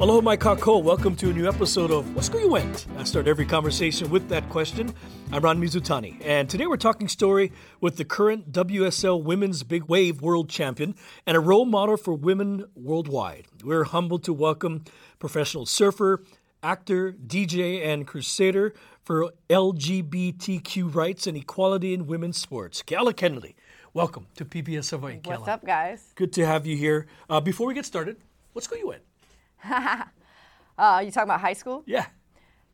Aloha, mai kakou. Welcome to a new episode of What's You Went. I start every conversation with that question. I'm Ron Mizutani, and today we're talking story with the current WSL Women's Big Wave World Champion and a role model for women worldwide. We're humbled to welcome professional surfer, actor, DJ, and crusader for LGBTQ rights and equality in women's sports, Keala Kennedy. Welcome to PBS Hawaii. What's up, guys? Good to have you here. Uh, before we get started, what's you went? Uh, you talking about high school? Yeah,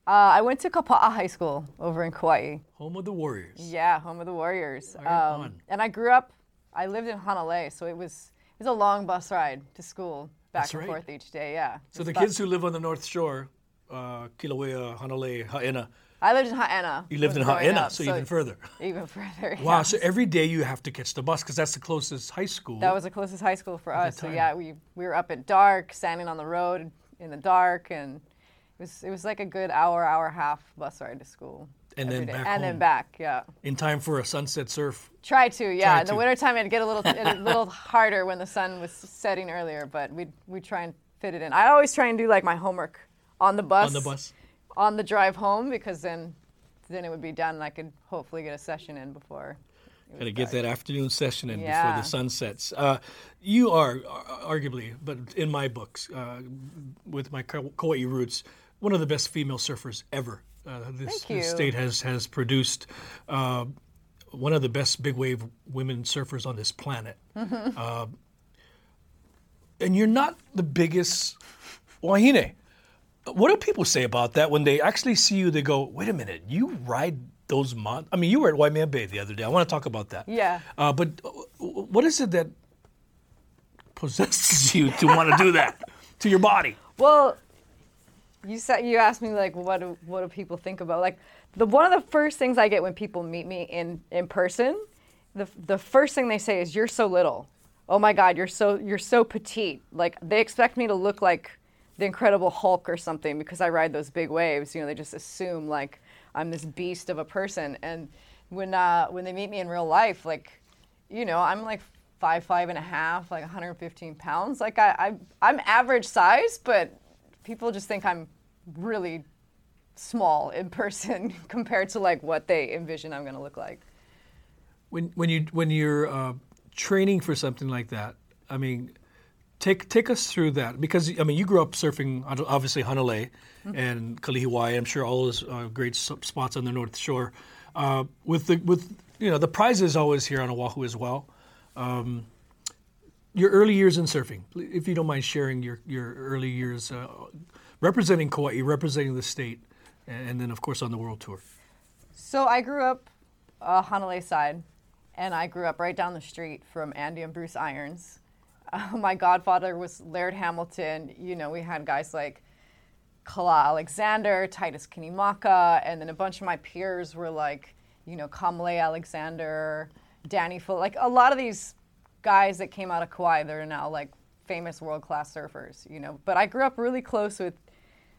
Uh, I went to Kapa'a High School over in Kauai. home of the Warriors. Yeah, home of the Warriors. Um, and I grew up. I lived in Hanalei, so it was it was a long bus ride to school back That's and right. forth each day. Yeah. So the about- kids who live on the North Shore, uh, Kilauea, Hanalei, Haena, I lived in Ha'ena. you lived in Haena, up, so, even further. Even further. Wow, so every day you have to catch the bus because that's the closest high school. That was the closest high school for us. So yeah, we we were up at dark, standing on the road in the dark, and it was it was like a good hour, hour and a half bus ride to school. And then day. back And home. then back, yeah. in time for a sunset surf. Try to, yeah. Try in the to. wintertime, it'd get a little a little harder when the sun was setting earlier, but we we try and fit it in. I always try and do like my homework on the bus. On the bus. On the drive home because then then it would be done and I could hopefully get a session in before. Got to get that afternoon session in before the sun sets. Uh, you are arguably, but in my books, uh, with my Ka- Kauai roots, one of the best female surfers ever. Uh, this, this state has has produced uh, one of the best big wave women surfers on this planet. Mm-hmm. Uh, and you're not the biggest wahine. What do people say about that when they actually see you? They go, "Wait a minute, you ride those mon?" I mean, you were at Waimea Bay the other day. I want to talk about that. Yeah. Uh, but uh, what is it that possesses you to want to do that to your body? Well, you said you asked me like what do, what do people think about like the one of the first things I get when people meet me in in person, the the first thing they say is you're so little. Oh my God, you're so you're so petite. Like they expect me to look like the Incredible Hulk or something because I ride those big waves. You know, they just assume like I'm this beast of a person. And when uh, when they meet me in real life, like you know, I'm like five, five and a half, like 115 pounds. Like I, I I'm average size, but people just think I'm really small in person compared to like what they envision I'm gonna look like. When when you when you're uh, training for something like that, I mean, take take us through that because I mean you grew up surfing obviously Hanalei and Kalihiwai. I'm sure all those uh, great s- spots on the North Shore. Uh, with the with you know the prizes always here on Oahu as well. Um, your early years in surfing, if you don't mind sharing your your early years uh, representing Kauai, representing the state, and then of course on the world tour. So I grew up uh, Hanalei side, and I grew up right down the street from Andy and Bruce Irons. Uh, my godfather was Laird Hamilton. You know, we had guys like Kala Alexander, Titus Kinimaka, and then a bunch of my peers were like, you know, Kamalei Alexander, Danny Fuller, like a lot of these guys that came out of Kauai they're now like famous world class surfers, you know. But I grew up really close with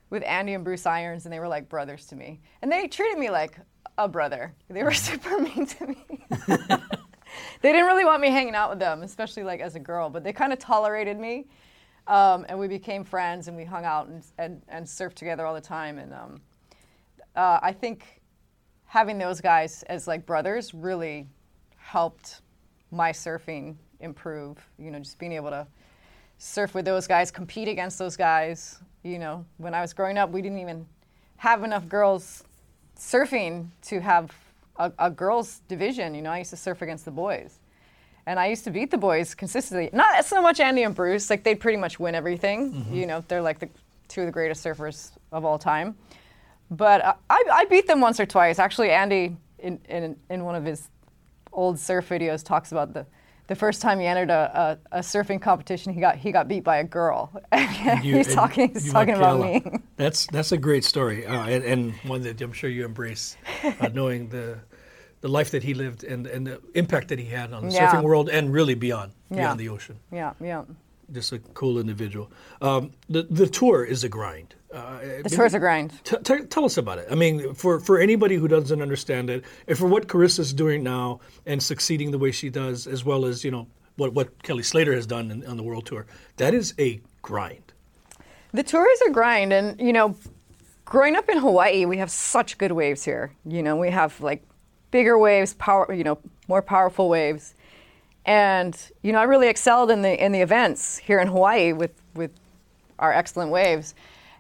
with Andy and Bruce Irons, and they were like brothers to me. And they treated me like a brother. They were super mean to me. they didn't really want me hanging out with them, especially like as a girl, but they kind of tolerated me. Um, and we became friends, and we hung out and, and, and surfed together all the time. And um, uh, I think having those guys as like brothers really helped my surfing improve. You know, just being able to surf with those guys, compete against those guys. You know, when I was growing up, we didn't even have enough girls surfing to have a, a girls division. You know, I used to surf against the boys. And I used to beat the boys consistently. Not so much Andy and Bruce, like they'd pretty much win everything. You know, they're like the two of the greatest surfers of all time. But uh, I, I beat them once or twice. Actually, Andy, in, in, in one of his old surf videos, talks about the, the first time he entered a, a, a surfing competition, he got he got beat by a girl. You- he's talking he's talking about Keala. me. That's that's a great story, uh, and, and one that I'm sure you embrace, uh, knowing the the life that he lived and and the impact that he had on the Yeah. surfing world and really beyond Yeah. beyond the ocean. Yeah, yeah. Just a cool individual. Um, the the tour is a grind. Uh, The tour's a grind. T- t- tell us about it. I mean, for, for anybody who doesn't understand it, and for what Carissa's doing now and succeeding the way she does, as well as you know what what Kelly Slater has done in, on the world tour, that is a grind. The tour is a grind, and you know, growing up in Hawaii, we have such good waves here. You know, we have like bigger waves, power, you know, more powerful waves, and you know, I really excelled in the in the events here in Hawaii with with our excellent waves.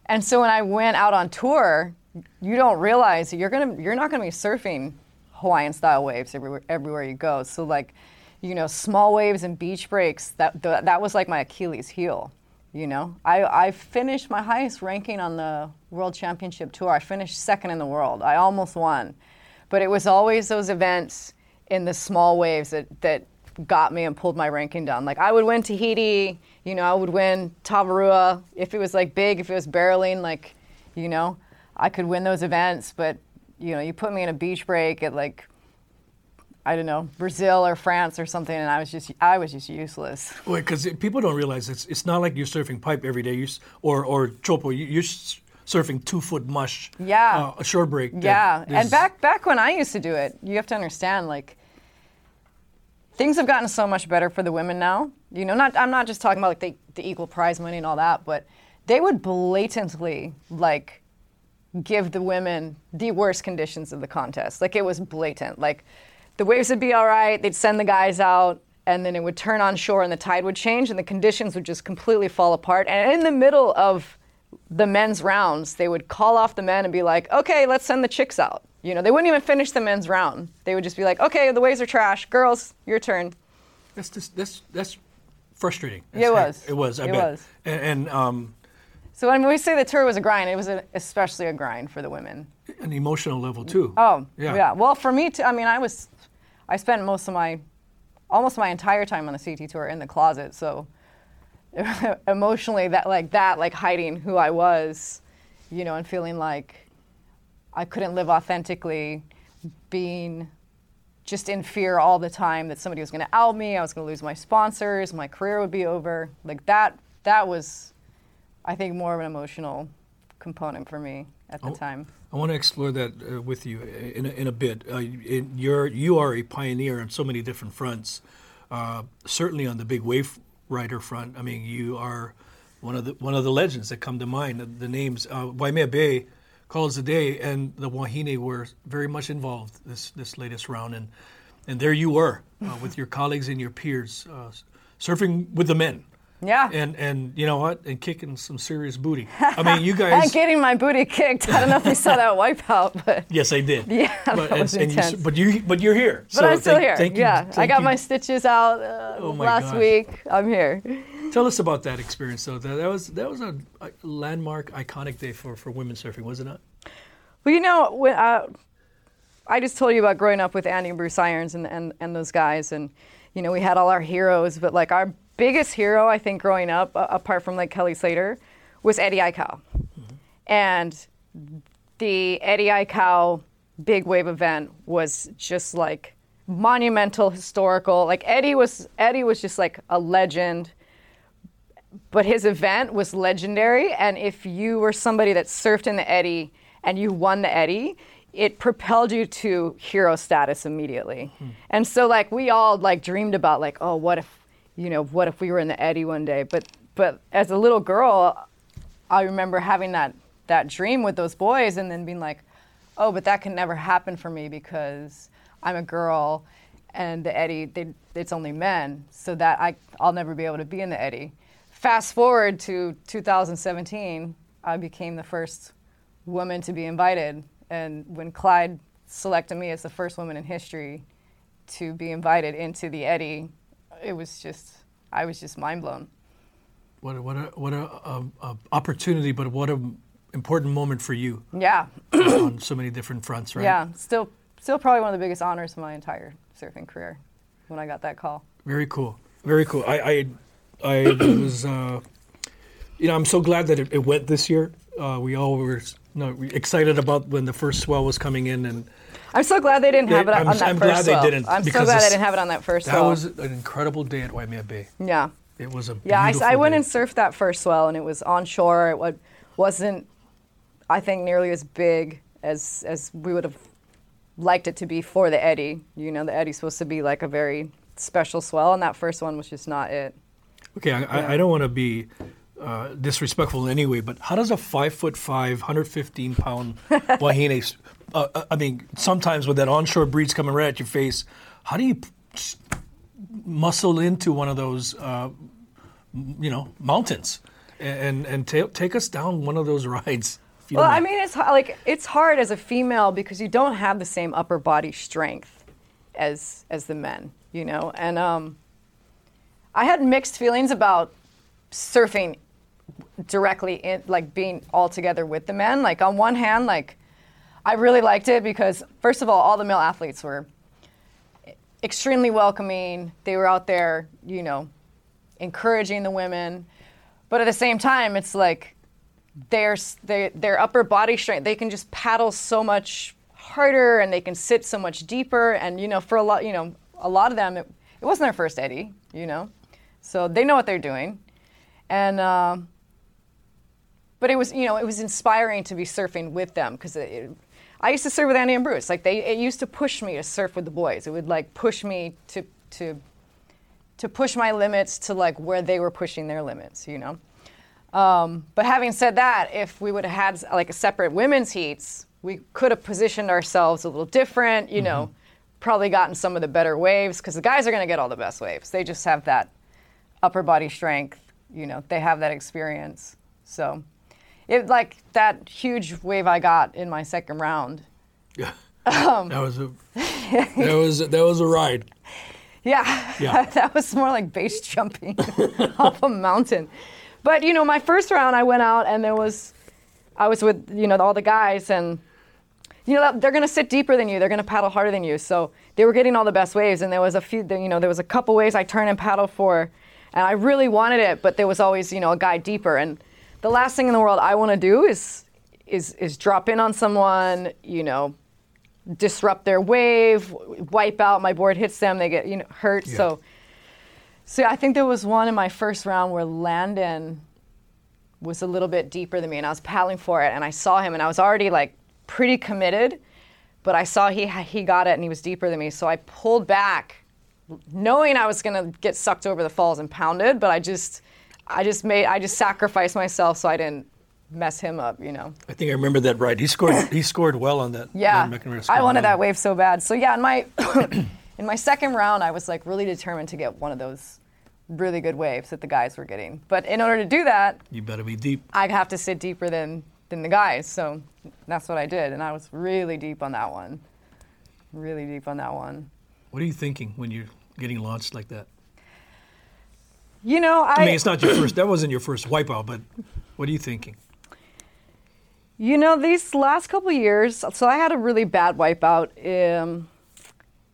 And so when I went out on tour, you don't realize that you're gonna you're not gonna be surfing Hawaiian style waves everywhere everywhere you go. So like, you know, small waves and beach breaks. That that that was like my Achilles heel. You know, I, I finished my highest ranking on the World Championship Tour. I finished second in the world. I almost won, but it was always those events in the small waves that that got me and pulled my ranking down. Like I would win Tahiti, you know, I would win Tavarua if it was like big, if it was barreling, like, you know, I could win those events. But you know, you put me in a beach break at like, I don't know, Brazil or France or something, and I was just, I was just useless. Wait, because people don't realize it's it's not like you're surfing pipe every day. You or or chopo. You, you're surfing two foot mush. Yeah. Uh, a shore break. Yeah, and back back when I used to do it, you have to understand like things have gotten so much better for the women now. You know, not I'm not just talking about like the, the equal prize money and all that, but they would blatantly like give the women the worst conditions of the contest. Like it was blatant. Like the waves would be all right, they'd send the guys out, and then it would turn on shore and the tide would change and the conditions would just completely fall apart. And in the middle of the men's rounds, they would call off the men and be like, okay, let's send the chicks out. You know, they wouldn't even finish the men's round. They would just be like, okay, the waves are trash. Girls, your turn. That's just, that's that's frustrating. It was. It was. I It bet. was. And, and um, So when we say the tour was a grind, it was a, especially a grind for the women. an emotional level too. Oh, Yeah. yeah. Well, for me, too, I mean, I was, I spent most of my, almost my entire time on the CT tour in the closet. So emotionally, that like that, like hiding who I was, you know, and feeling like I couldn't live authentically, being just in fear all the time that somebody was going to out me, I was going to lose my sponsors, my career would be over. Like that, that was, I think, more of an emotional component for me at the Oh. time. I want to explore that uh, with you in a, in a bit. Uh, in, you're you are a pioneer on so many different fronts. Uh, certainly on the big wave rider front. I mean, you are one of the one of the legends that come to mind. The, the names uh, Waimea Bay, Calls the Day, and the Wahine were very much involved this this latest round, and and there you were uh, with your colleagues and your peers uh, surfing with the men. Yeah. And and you know what? And kicking some serious booty. I mean, you guys. and getting my booty kicked. I don't know if you saw that wipeout, but Yes, I did. Yeah, but, that was and you, intense. but you, but you're here. but I'm still here. Thank you. yeah, I got you. my stitches out uh, Oh last week. I'm here. Tell us about that experience, though. That, that was that was a, a landmark, iconic day for, for women surfing, was it not? Well, you know, when, uh, I just told you about growing up with Andy and Bruce Irons and, and, and those guys, and you know, we had all our heroes, but like our biggest hero, I think, growing up, uh, apart from like Kelly Slater, was Eddie Aikau. And the Eddie Aikau big wave event was just like monumental, historical. Like Eddie was Eddie was just like a legend but his event was legendary. And if you were somebody that surfed in the Eddie and you won the Eddie, it propelled you to hero status immediately. Hmm. And so like we all like dreamed about like, oh, what if, you know, what if we were in the Eddie one day? But but as a little girl, I remember having that that dream with those boys and then being like, oh, but that can never happen for me because I'm a girl and the Eddie, they, it's only men, so that I, I'll never be able to be in the Eddie. Fast forward to 2017, I became the first woman to be invited. And when Clyde selected me as the first woman in history to be invited into the Eddie, it was just, I was just mind blown. What a, what a, what a, a, a opportunity, but what an important moment for you Yeah. on so many different fronts, right? Yeah, still, still probably one of the biggest honors of my entire surfing career when I got that call. Very cool. Very cool. I I, I was uh, you know I'm so glad that it, it went this year. Uh, we all were you know, excited about when the first swell was coming in, and I'm so glad they didn't have it I'm- on that I'm first glad they didn't, I'm so glad this- didn't have it on that first that swell. was an incredible day at Waimea Bay. yeah. It was a Yeah, I, I went day. and surfed that first swell, and it was onshore. It wasn't, I think, nearly as big as as we would have liked it to be for the eddy. You know, the eddy's supposed to be like a very special swell, and that first one was just not it. Okay, I, I, I don't want to be uh, disrespectful in any way, but how does a five foot five, 115 pound wahine, uh, uh, I mean, sometimes with that onshore breeze coming right at your face, how do you muscle into one of those, uh, you know, mountains and and ta- take us down one of those rides? Well, I mean, it's like it's hard as a female because you don't have the same upper body strength as as the men, you know. And um, I had mixed feelings about surfing directly in, like being all together with the men. Like on one hand, like I really liked it because first of all, all the male athletes were extremely welcoming. They were out there, you know, encouraging the women. But at the same time, it's like their s- their upper body strength. They can just paddle so much harder, and they can sit so much deeper. And you know, for a lot, you know, a lot of them, it, it wasn't their first eddy, you know, so they know what they're doing. And um, but it was you know it was inspiring to be surfing with them because I used to surf with Andy and Bruce. Like they, it used to push me to surf with the boys. It would like push me to to to push my limits to like where they were pushing their limits. You know. Um, but having said that, if we would have had like a separate women's heats, we could have positioned ourselves a little different. You know, probably gotten some of the better waves because the guys are going to get all the best waves. They just have that upper body strength. You know, they have that experience. So, it like that huge wave I got in my second round. Yeah. Um, that was a that was that was a ride. Yeah, Yeah. that was more like base jumping off a mountain. But you know, my first round, I went out and there was, I was with you know all the guys and. You know they're going to sit deeper than you. They're going to paddle harder than you. So they were getting all the best waves, and there was a few. You know, there was a couple waves I turned and paddled for, and I really wanted it, but there was always you know a guy deeper. And the last thing in the world I want to do is is is drop in on someone. You know, disrupt their wave, wipe out. My board hits them, they get you know hurt. Yeah. So, so I think there was one in my first round where Landon was a little bit deeper than me, and I was paddling for it, and I saw him, and I was already like pretty committed, but I saw he he got it, and he was deeper than me, so I pulled back, knowing I was gonna get sucked over the falls and pounded, but I just. I just made I just sacrificed myself so I didn't mess him up, you know. I think I remember that right. He scored he scored well on that. Yeah, I wanted that wave so bad. So yeah, in my in my second round, I was like really determined to get one of those really good waves that the guys were getting. But in order to do that, You better be deep. I'd have to sit deeper than than the guys. So that's what I did, and I was really deep on that one. Really deep on that one. What are you thinking when you're getting launched like that? You know, I, I mean, it's not your first. That wasn't your first wipeout, but what are you thinking? You know, these last couple years, so I had a really bad wipeout in,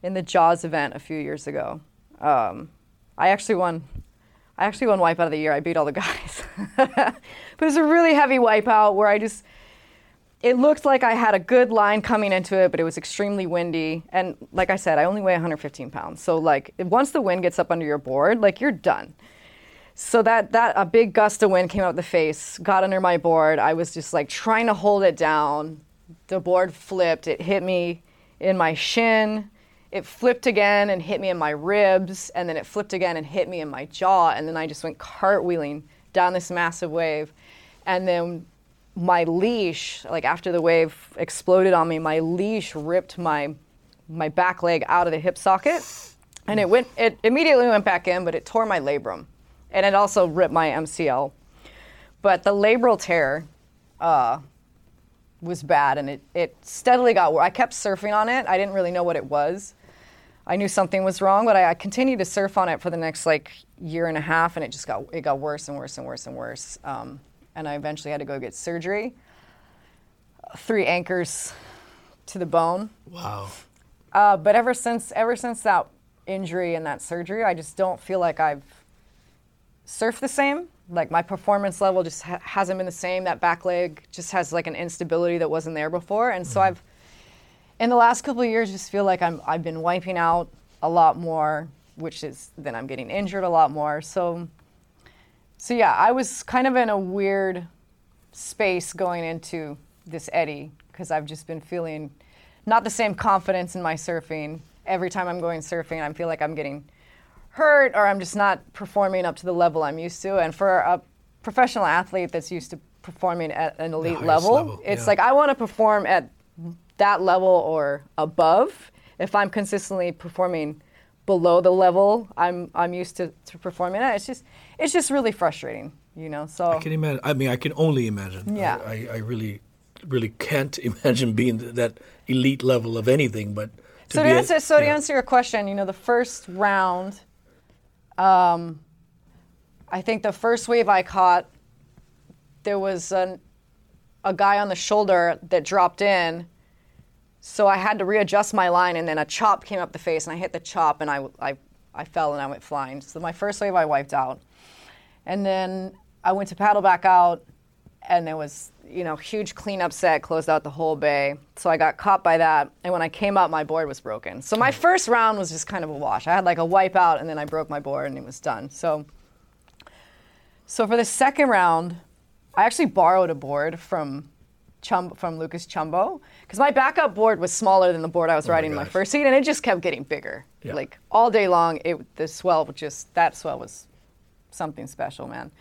in the Jaws event a few years ago. Um, I actually won. I actually won wipeout of the year. I beat all the guys, but it was a really heavy wipeout where I just. It looked like I had a good line coming into it, but it was extremely windy. And like I said, I only weigh 115 pounds. So like, once the wind gets up under your board, like you're done. So that that a big gust of wind came out the face, got under my board. I was just like trying to hold it down. The board flipped. It hit me in my shin. It flipped again and hit me in my ribs, and then it flipped again and hit me in my jaw, and then I just went cartwheeling down this massive wave. And then my leash, like after the wave exploded on me, my leash ripped my my back leg out of the hip socket, and it went. It immediately went back in, but it tore my labrum, and it also ripped my MCL. But the labral tear uh, was bad, and it it steadily got worse. I kept surfing on it. I didn't really know what it was. I knew something was wrong, but I, I continued to surf on it for the next like year and a half, and it just got it got worse and worse and worse and worse. Um, and I eventually had to go get surgery. Three anchors to the bone. Wow. Uh, but ever since ever since that injury and that surgery, I just don't feel like I've surfed the same. Like my performance level just ha- hasn't been the same. That back leg just has like an instability that wasn't there before, and so I've in the last couple of years just feel like I'm I've been wiping out a lot more, which is then I'm getting injured a lot more. So so yeah, I was kind of in a weird space going into this eddy because I've just been feeling not the same confidence in my surfing. Every time I'm going surfing, I feel like I'm getting hurt or I'm just not performing up to the level I'm used to. And for a professional athlete that's used to performing at an elite level, level, it's yeah. like I want to perform at that level or above. If I'm consistently performing below the level I'm I'm used to, to performing at, it's just it's just really frustrating, you know. So I can imagine. I mean, I can only imagine. Yeah. I, I, really, really can't imagine being that elite level of anything. But to So to be a- answer, so to answer your question, you know, the first round, um, I think the first wave I caught, there was an, a guy on the shoulder that dropped in, so I had to readjust my line, and then a chop came up the face, and I hit the chop, and I, I, I fell and I went flying. So my first wave I wiped out, and then I went to paddle back out, and there was you know huge cleanup set closed out the whole bay. So i got caught by that and when i came up my board was broken. So my hmm. first round was just kind of a wash. I had like a wipeout and then i broke my board and it was done. So so for the second round i actually borrowed a board from Chum, from lucas chumbo because my backup board was smaller than the board i was oh riding in my first seat and it just kept getting bigger. Yeah. like all day long it the swell just that swell was something special man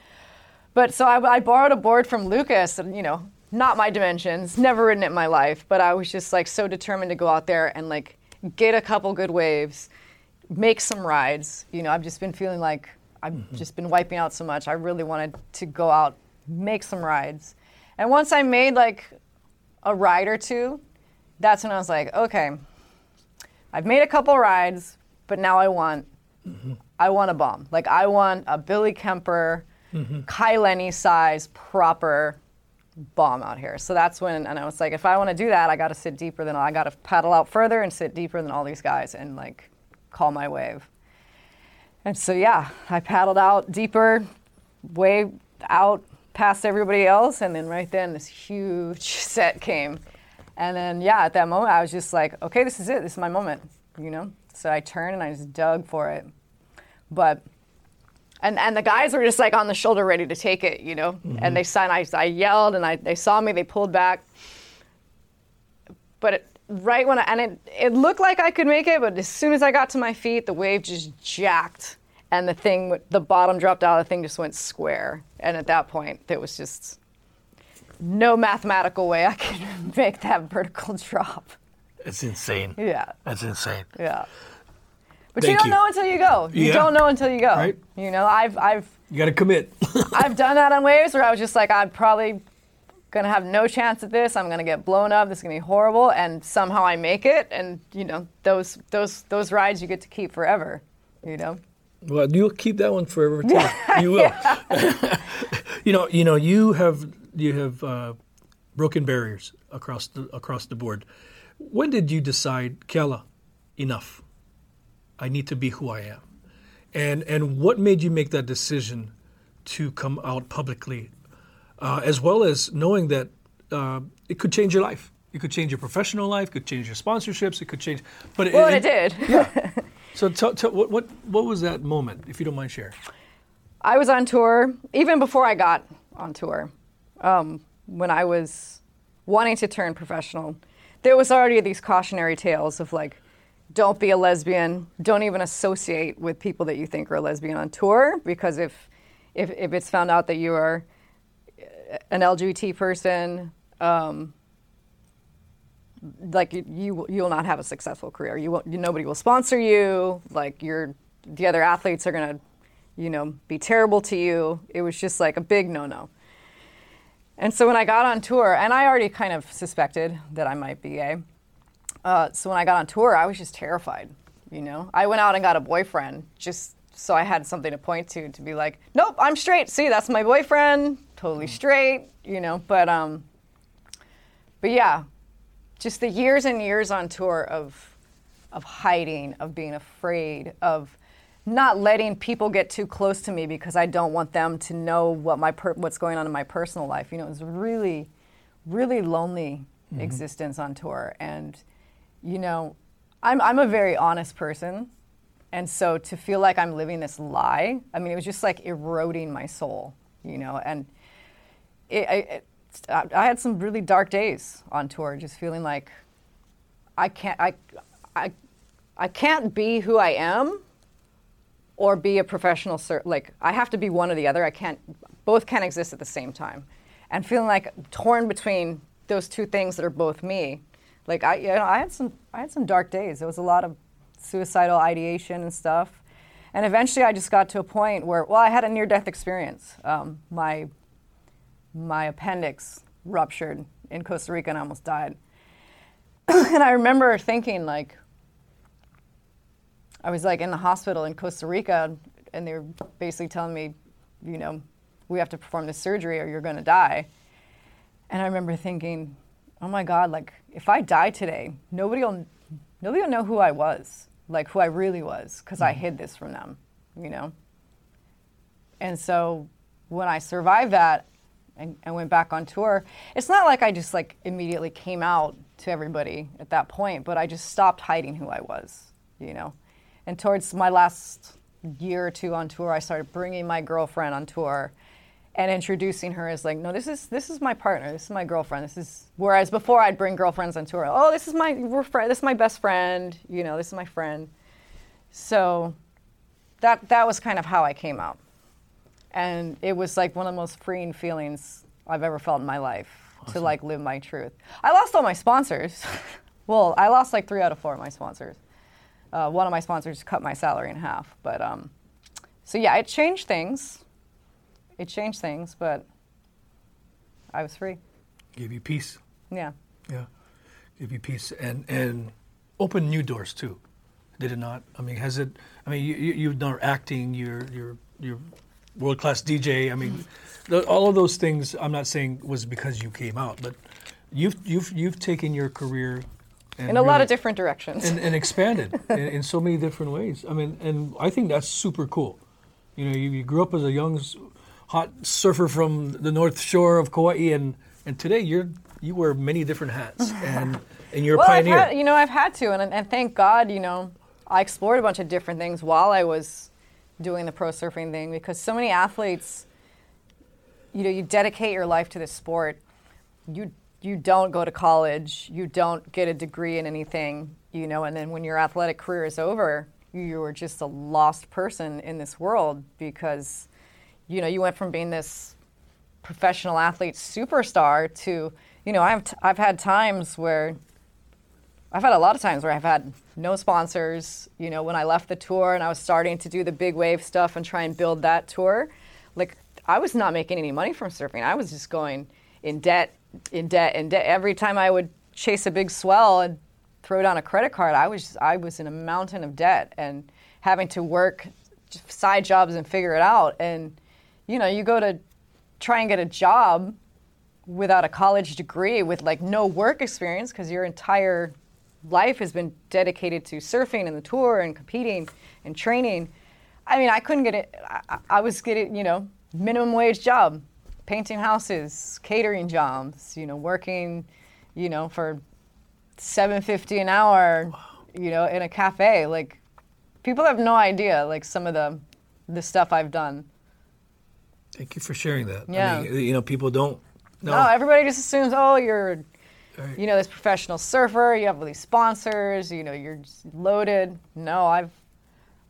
but so I, I borrowed a board from Lucas, and you know, not my dimensions, never ridden it in my life, but I was just like so determined to go out there and like get a couple good waves, make some rides. You know, I've just been feeling like I've mm-hmm. just been wiping out so much. I really wanted to go out, make some rides. And once I made like a ride or two, that's when I was like, okay, I've made a couple rides, but now I want I want a bomb. Like I want a Billy Kemper, Kai Lenny size proper bomb out here. So that's when, and I was like, if I want to do that, I got to sit deeper than I got to paddle out further and sit deeper than all these guys and like call my wave. And so yeah, I paddled out deeper, way out past everybody else, and then right then this huge set came. And then yeah, at that moment I was just like, okay, this is it. This is my moment, you know. So I turned and I just dug for it. But and and the guys were just like on the shoulder ready to take it, you know. Mm-hmm. And they saw, I, I yelled, and I they saw me, they pulled back. But it, right when I, and it it looked like I could make it, but as soon as I got to my feet, the wave just jacked, and the thing, the bottom dropped out, the thing just went square. And at that point, there was just no mathematical way I could make that vertical drop. It's insane. Yeah. That's insane. Yeah. But you don't you. know until you go. You Yeah. don't know until you go. Right. You know, I've I've You got to commit. I've done that on waves where I was just like, I'm probably gonna have no chance at this. I'm gonna get blown up. This is gonna be horrible, and somehow I make it. And you know, those those those rides you get to keep forever. You know. Well, you'll keep that one forever too. You will. you know, you know, you have you have uh, broken barriers across the across the board. When did you decide, Keala, enough? I need to be who I am, and and what made you make that decision to come out publicly, uh, as well as knowing that uh, it could change your life. It could change your professional life. It Could change your sponsorships. It could change. But Well, it did. yeah. So tell, tell, what what what was that moment, if you don't mind sharing? I was on tour even before I got on tour. Um, when I was wanting to turn professional, there was already these cautionary tales of like, don't be a lesbian. Don't even associate with people that you think are a lesbian on tour because if if, if it's found out that you are an LGBT person, um, like you, you you will not have a successful career. You will you, nobody will sponsor you. Like you're the other athletes are gonna, you know, be terrible to you. It was just like a big no no. And so when I got on tour, and I already kind of suspected that I might be gay. Uh, so when I got on tour, I was just terrified. You know, I went out and got a boyfriend just so I had something to point to to be like, nope, I'm straight. See, that's my boyfriend, totally straight. You know, but um, but yeah, just the years and years on tour of of hiding, of being afraid, of not letting people get too close to me because I don't want them to know what my per- what's going on in my personal life. You know, it's a really, really lonely mm-hmm. existence on tour, and you know, I'm I'm a very honest person, and so to feel like I'm living this lie, I mean, it was just like eroding my soul, you know, and it, I, it, I had some really dark days on tour, just feeling like I can't I I I can't be who I am or be a professional sur- like I have to be one or the other. I can't both can't exist at the same time. And feeling like torn between those two things that are both me. Like I you know, I had some I had some dark days. There was a lot of suicidal ideation and stuff. And eventually I just got to a point where well, I had a near death experience. Um, my my appendix ruptured in Costa Rica and I almost died. and I remember thinking like I was like in the hospital in Costa Rica, and they were basically telling me, you know, we have to perform this surgery or you're going to die. And I remember thinking, oh my God, like if I die today, nobody will, nobody will know who I was, like who I really was, because I hmm. hid this from them, you know. And so when I survived that and, and went back on tour, it's not like I just like immediately came out to everybody at that point, but I just stopped hiding who I was, you know. And towards my last year or two on tour, I started bringing my girlfriend on tour and introducing her as like, no, this is this is my partner, this is my girlfriend, this is. Whereas before, I'd bring girlfriends on tour. Oh, this is my we're friend, this is my best friend, you know, this is my friend. So that that was kind of how I came out, and it was like one of the most freeing feelings I've ever felt in my life to like live my truth. I lost all my sponsors. well, I lost like three out of four of my sponsors. Uh, one of my sponsors cut my salary in half, but um, so yeah, it changed things. It changed things, but I was free. Gave you peace. Yeah. Yeah, Gave you peace and and opened new doors too. Did it not? I mean, has it? I mean, you, you you've done acting. You're you're you're world class DJ. I mean, all of those things. I'm not saying was because you came out, but you've you've you've taken your career In a lot of different directions. and, and expanded in, in so many different ways. I mean, and I think that's super cool. You know, you, you grew up as a young, hot surfer from the North Shore of Kauai, and and today you're you wear many different hats, and and you're a well, I've pioneer. had, you know, I've had to, and, and thank God, you know, I explored a bunch of different things while I was doing the pro surfing thing because so many athletes, you know, you dedicate your life to this sport. You you don't go to college, you don't get a degree in anything, you know, and then when your athletic career is over, you are just a lost person in this world because, you know, you went from being this professional athlete superstar to, you know, I've, t- I've had times where I've had a lot of times where I've had no sponsors. You know, when I left the tour and I was starting to do the big wave stuff and try and build that tour, like I was not making any money from surfing. I was just going in debt, in debt, in debt. Every time I would chase a big swell and throw down a credit card, I was I was in a mountain of debt and having to work side jobs and figure it out. And you know, you go to try and get a job without a college degree with like no work experience because your entire life has been dedicated to surfing and the tour and competing and training. I mean, I couldn't get it. I, I was getting, you know, minimum wage job, painting houses, catering jobs, you know, working, you know, for seven fifty an hour, you know, in a cafe. Like, people have no idea, like some of the the stuff I've done. Thank you for sharing that. Yeah. I mean, you know, people don't know. No, everybody just assumes, oh, you're, Right. you know, this professional surfer. You have all these sponsors. You know, you're loaded. No, I've,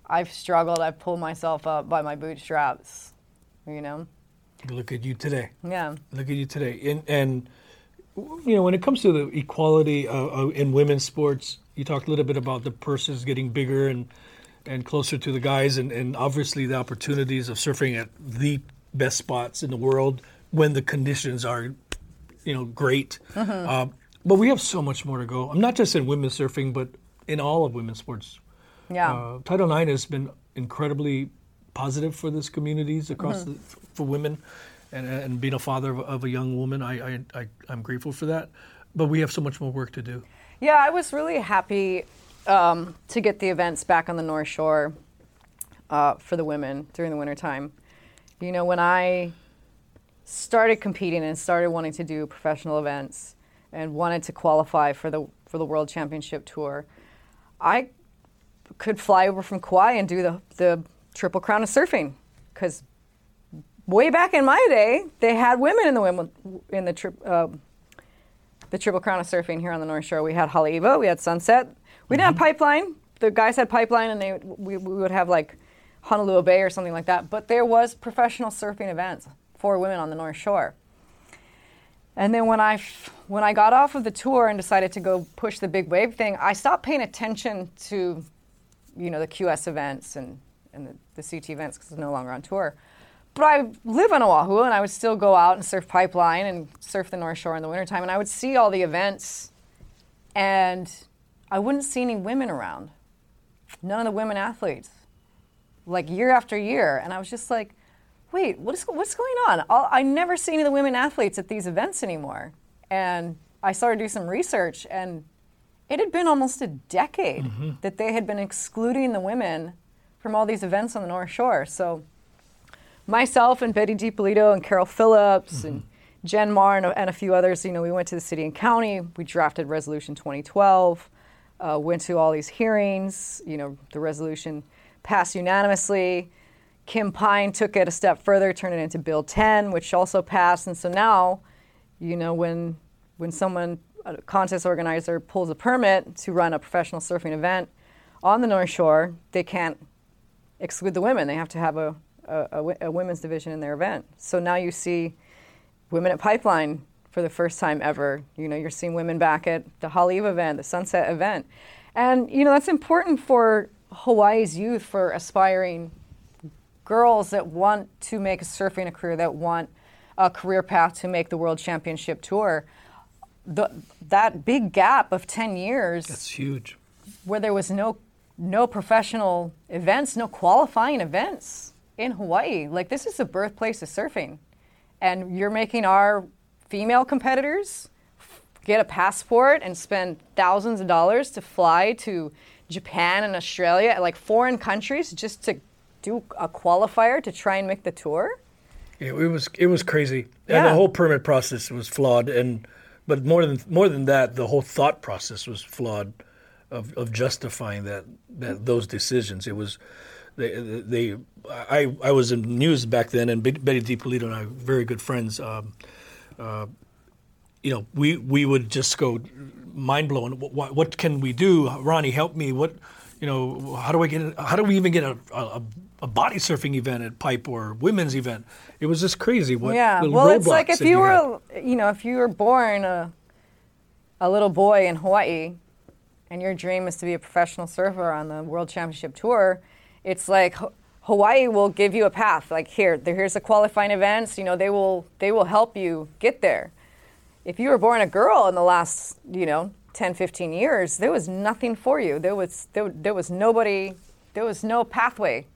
I've struggled. I've pulled myself up by my bootstraps. You know, Look at you today. yeah. Look at you today. And, and you know, when it comes to the equality uh, uh, in women's sports, you talked a little bit about the purses getting bigger and and closer to the guys, and, and obviously the opportunities of surfing at the best spots in the world when the conditions are, you know, great. Uh, but we have so much more to go. I'm not just in women's surfing, but in all of women's sports. Yeah. Uh, Title IX has been incredibly positive for this communities across the, for women, and, and being a father of, of a young woman, I, I, I I'm grateful for that. But we have so much more work to do. Yeah, I was really happy um, to get the events back on the North Shore uh, for the women during the wintertime. You know, when I started competing and started wanting to do professional events and wanted to qualify for the for the World Championship Tour, I could fly over from Kauai and do the the Triple Crown of surfing because way back in my day they had women in the women in the trip. Uh, the Triple Crown of surfing here on the North Shore. We had Haleiwa, we had Sunset. We didn't have Pipeline. The guys had Pipeline, and they we, we would have like Honolulu Bay or something like that. But there was professional surfing events for women on the North Shore. And then when I f- when I got off of the tour and decided to go push the big wave thing, I stopped paying attention to, you know, the QS events and and the, the CT events because it's no longer on tour. But I live on Oahu, and I would still go out and surf Pipeline and surf the North Shore in the wintertime, and I would see all the events, and I wouldn't see any women around. None of the women athletes, like year after year, and I was just like, wait, what is what's going on? I'll, I never see any of the women athletes at these events anymore, and I started to do some research, and it had been almost a decade mm-hmm. that they had been excluding the women from all these events on the North Shore. So myself and Betty Depolito and Carol Phillips and Jen Marr and a, and a few others, you know, we went to the city and county. We drafted Resolution 2012, uh, went to all these hearings. You know, the resolution passed unanimously. Kim Pine took it a step further, turned it into Bill 10, which also passed. And so now, you know, when when someone, a contest organizer, pulls a permit to run a professional surfing event on the North Shore, they can't exclude the women. They have to have a, a, a women's division in their event. So now you see women at Pipeline for the first time ever. You know, you're seeing women back at the Haleiwa event, the Sunset event. And, you know, that's important for Hawaii's youth, for aspiring girls that want to make a surfing a career, that want a career path to make the World Championship Tour. The, that big gap of 10 years That's huge. where there was no no professional events, no qualifying events in Hawaii. Like this is the birthplace of surfing, and you're making our female competitors get a passport and spend thousands of dollars to fly to Japan and Australia, like foreign countries, just to do a qualifier to try and make the tour. It, it was it was crazy, and the whole permit process was flawed. And but more than more than that, the whole thought process was flawed, of, of justifying that that those decisions. It was they they I I was in news back then, and Betty Depolito and I were very good friends. Um, uh, you know, we we would just go mind blowing. What, what can we do, Ronnie? Help me. What you know? How do I get? How do we even get a, a, a body surfing event at Pipe or women's event? It was just crazy. What yeah. Well, it's like if you had. were, you know, if you were born a, a little boy in Hawaii, and your dream is to be a professional surfer on the World Championship Tour, it's like Hawaii will give you a path. Like here, here's the qualifying events. You know, they will they will help you get there. If you were born a girl in the last, you know, 10, 15 years, there was nothing for you. There was there, there was nobody. There was no pathway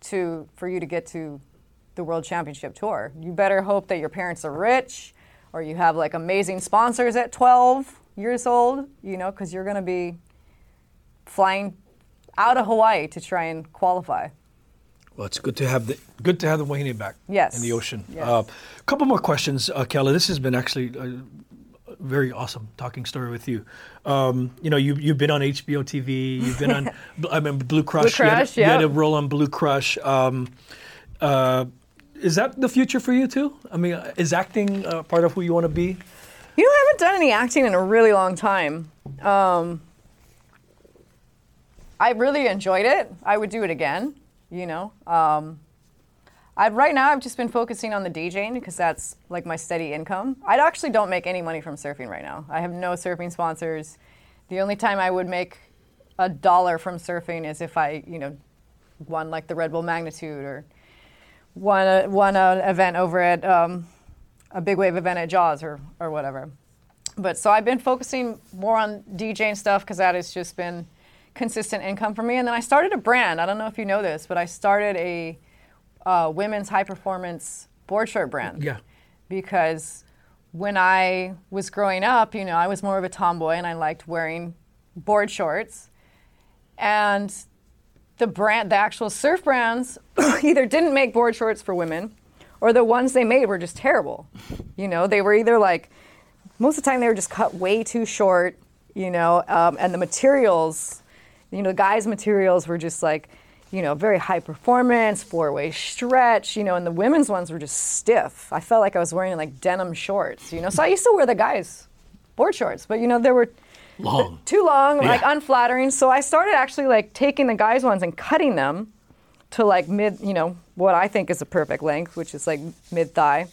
to for you to get to the World Championship Tour. You better hope that your parents are rich or you have like amazing sponsors at 12 years old, you know, because you're going to be flying out of Hawaii to try and qualify. Well, it's good to have the good to have the wahine back Yes. in the ocean. Yes. A couple more questions, uh, Kelly. This has been actually a very awesome talking story with you. Um, you know, you you've been on HBO TV. You've been on. I remember Blue Crush. Blue you, had, Crush, you had a role on Blue Crush. Um, uh, is that the future for you too? I mean, is acting uh, part of who you want to be? You know, I haven't done any acting in a really long time. Um, I really enjoyed it. I would do it again, you know. Um, I, right now, I've just been focusing on the DJing because that's like my steady income. I actually don't make any money from surfing right now. I have no surfing sponsors. The only time I would make a dollar from surfing is if I, you know, won like the Red Bull Magnitude or won a, won an event over at um, a big wave event at Jaws or, or whatever. But so I've been focusing more on DJing stuff because that has just been consistent income for me. And then I started a brand. I don't know if you know this, but I started a uh, women's high performance board short brand. Yeah. Because when I was growing up, you know, I was more of a tomboy and I liked wearing board shorts. and the brand, the actual surf brands, either didn't make board shorts for women, or the ones they made were just terrible. You know, they were either like most of the time they were just cut way too short. You know, um, and the materials, you know, the guys' materials were just like, you know, very high performance, four way stretch. You know, and the women's ones were just stiff. I felt like I was wearing like denim shorts. You know, so I used to wear the guys' board shorts, but you know, they were Long. too long, like unflattering. So I started actually like taking the guys' ones and cutting them to like mid, you know, what I think is a perfect length, which is like mid thigh.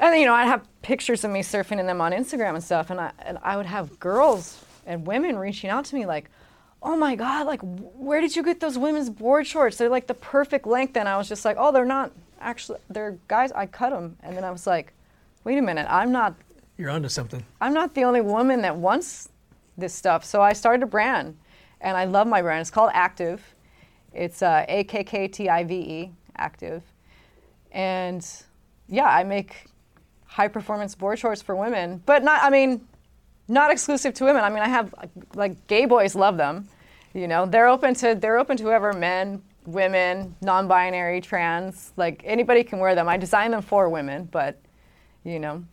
And then, you know, I'd have pictures of me surfing in them on Instagram and stuff, and I and I would have girls and women reaching out to me like, "Oh my God, like where did you get those women's board shorts? They're like the perfect length." And I was just like, "Oh, they're not actually. They're guys. I cut them." And then I was like, "Wait a minute, I'm not You're onto something. I'm not the only woman that wants this stuff. So I started a brand, and I love my brand. It's called Akktive. It's uh, A K K T I V E, Akktive. And yeah, I make high performance board shorts for women, but not, I mean, not exclusive to women. I mean, I have like gay boys love them. You know, they're open to they're open to whoever men, women, non-binary, trans, like anybody can wear them. I design them for women, but you know,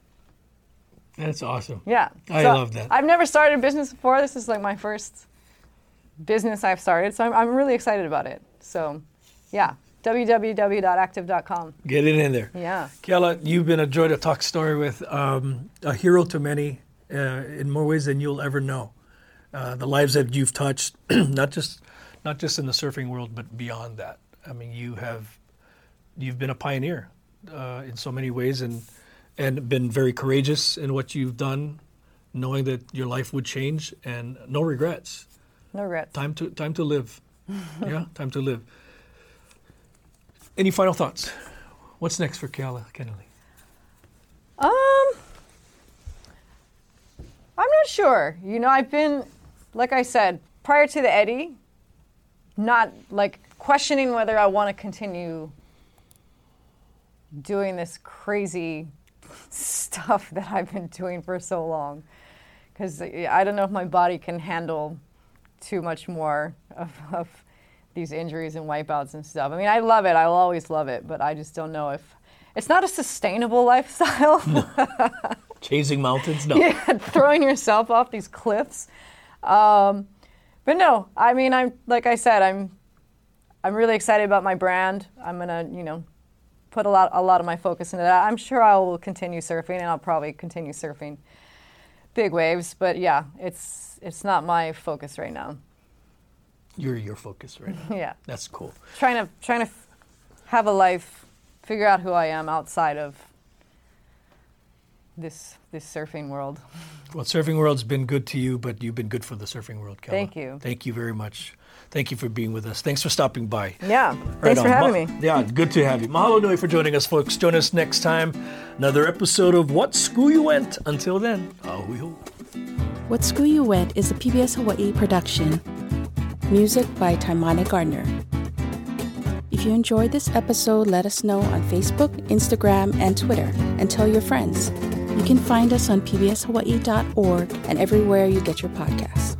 That's awesome. yeah. I So love that. I've never started a business before. This is like my first business I've started. So I'm, I'm really excited about it. So, yeah. www.akktive.com. Get it in there. Yeah. Keala, you've been a joy to talk story with, um, a hero to many uh, in more ways than you'll ever know. Uh, the lives that you've touched, not just not just in the surfing world, but beyond that. I mean, you have you've been a pioneer uh, in so many ways, and and been very courageous in what you've done, knowing that your life would change, and no regrets. No regrets. Time to time to live. yeah, time to live. Any final thoughts? What's next for Keala Kennelly? Um, I'm not sure. You know, I've been, like I said, prior to the Eddie, not like questioning whether I want to continue doing this crazy stuff that I've been doing for so long. Because I don't know if my body can handle too much more of, of these injuries and wipeouts and stuff. I mean, I love it. I will always love it, but I just don't know if it's not a sustainable lifestyle. Chasing mountains? No. yeah, throwing yourself off these cliffs. Um, but no, I mean, I'm like I said, I'm I'm really excited about my brand. I'm gonna, you know, put a lot a lot of my focus into that. I'm sure I will continue surfing, and I'll probably continue surfing big waves. But yeah, it's it's not my focus right now. You're your focus right now. Yeah, That's cool. trying to trying to f- have a life, figure out who I am outside of this this surfing world. Well, surfing world's been good to you, but you've been good for the surfing world, Keala. Thank you. Thank you very much. Thank you for being with us. Thanks for stopping by. Yeah, Right thanks for having Ma- me. Yeah, good to have you. Mahalo nui for joining us, folks. Join us next time. Another episode of What School You Went. Until then, a hui hou. What School You Went is a PBS Hawaii production. Music by Taimane Gardner. If you enjoyed this episode, let us know on Facebook, Instagram, and Twitter, and tell your friends. You can find us on pbshawaii.org and everywhere you get your podcasts.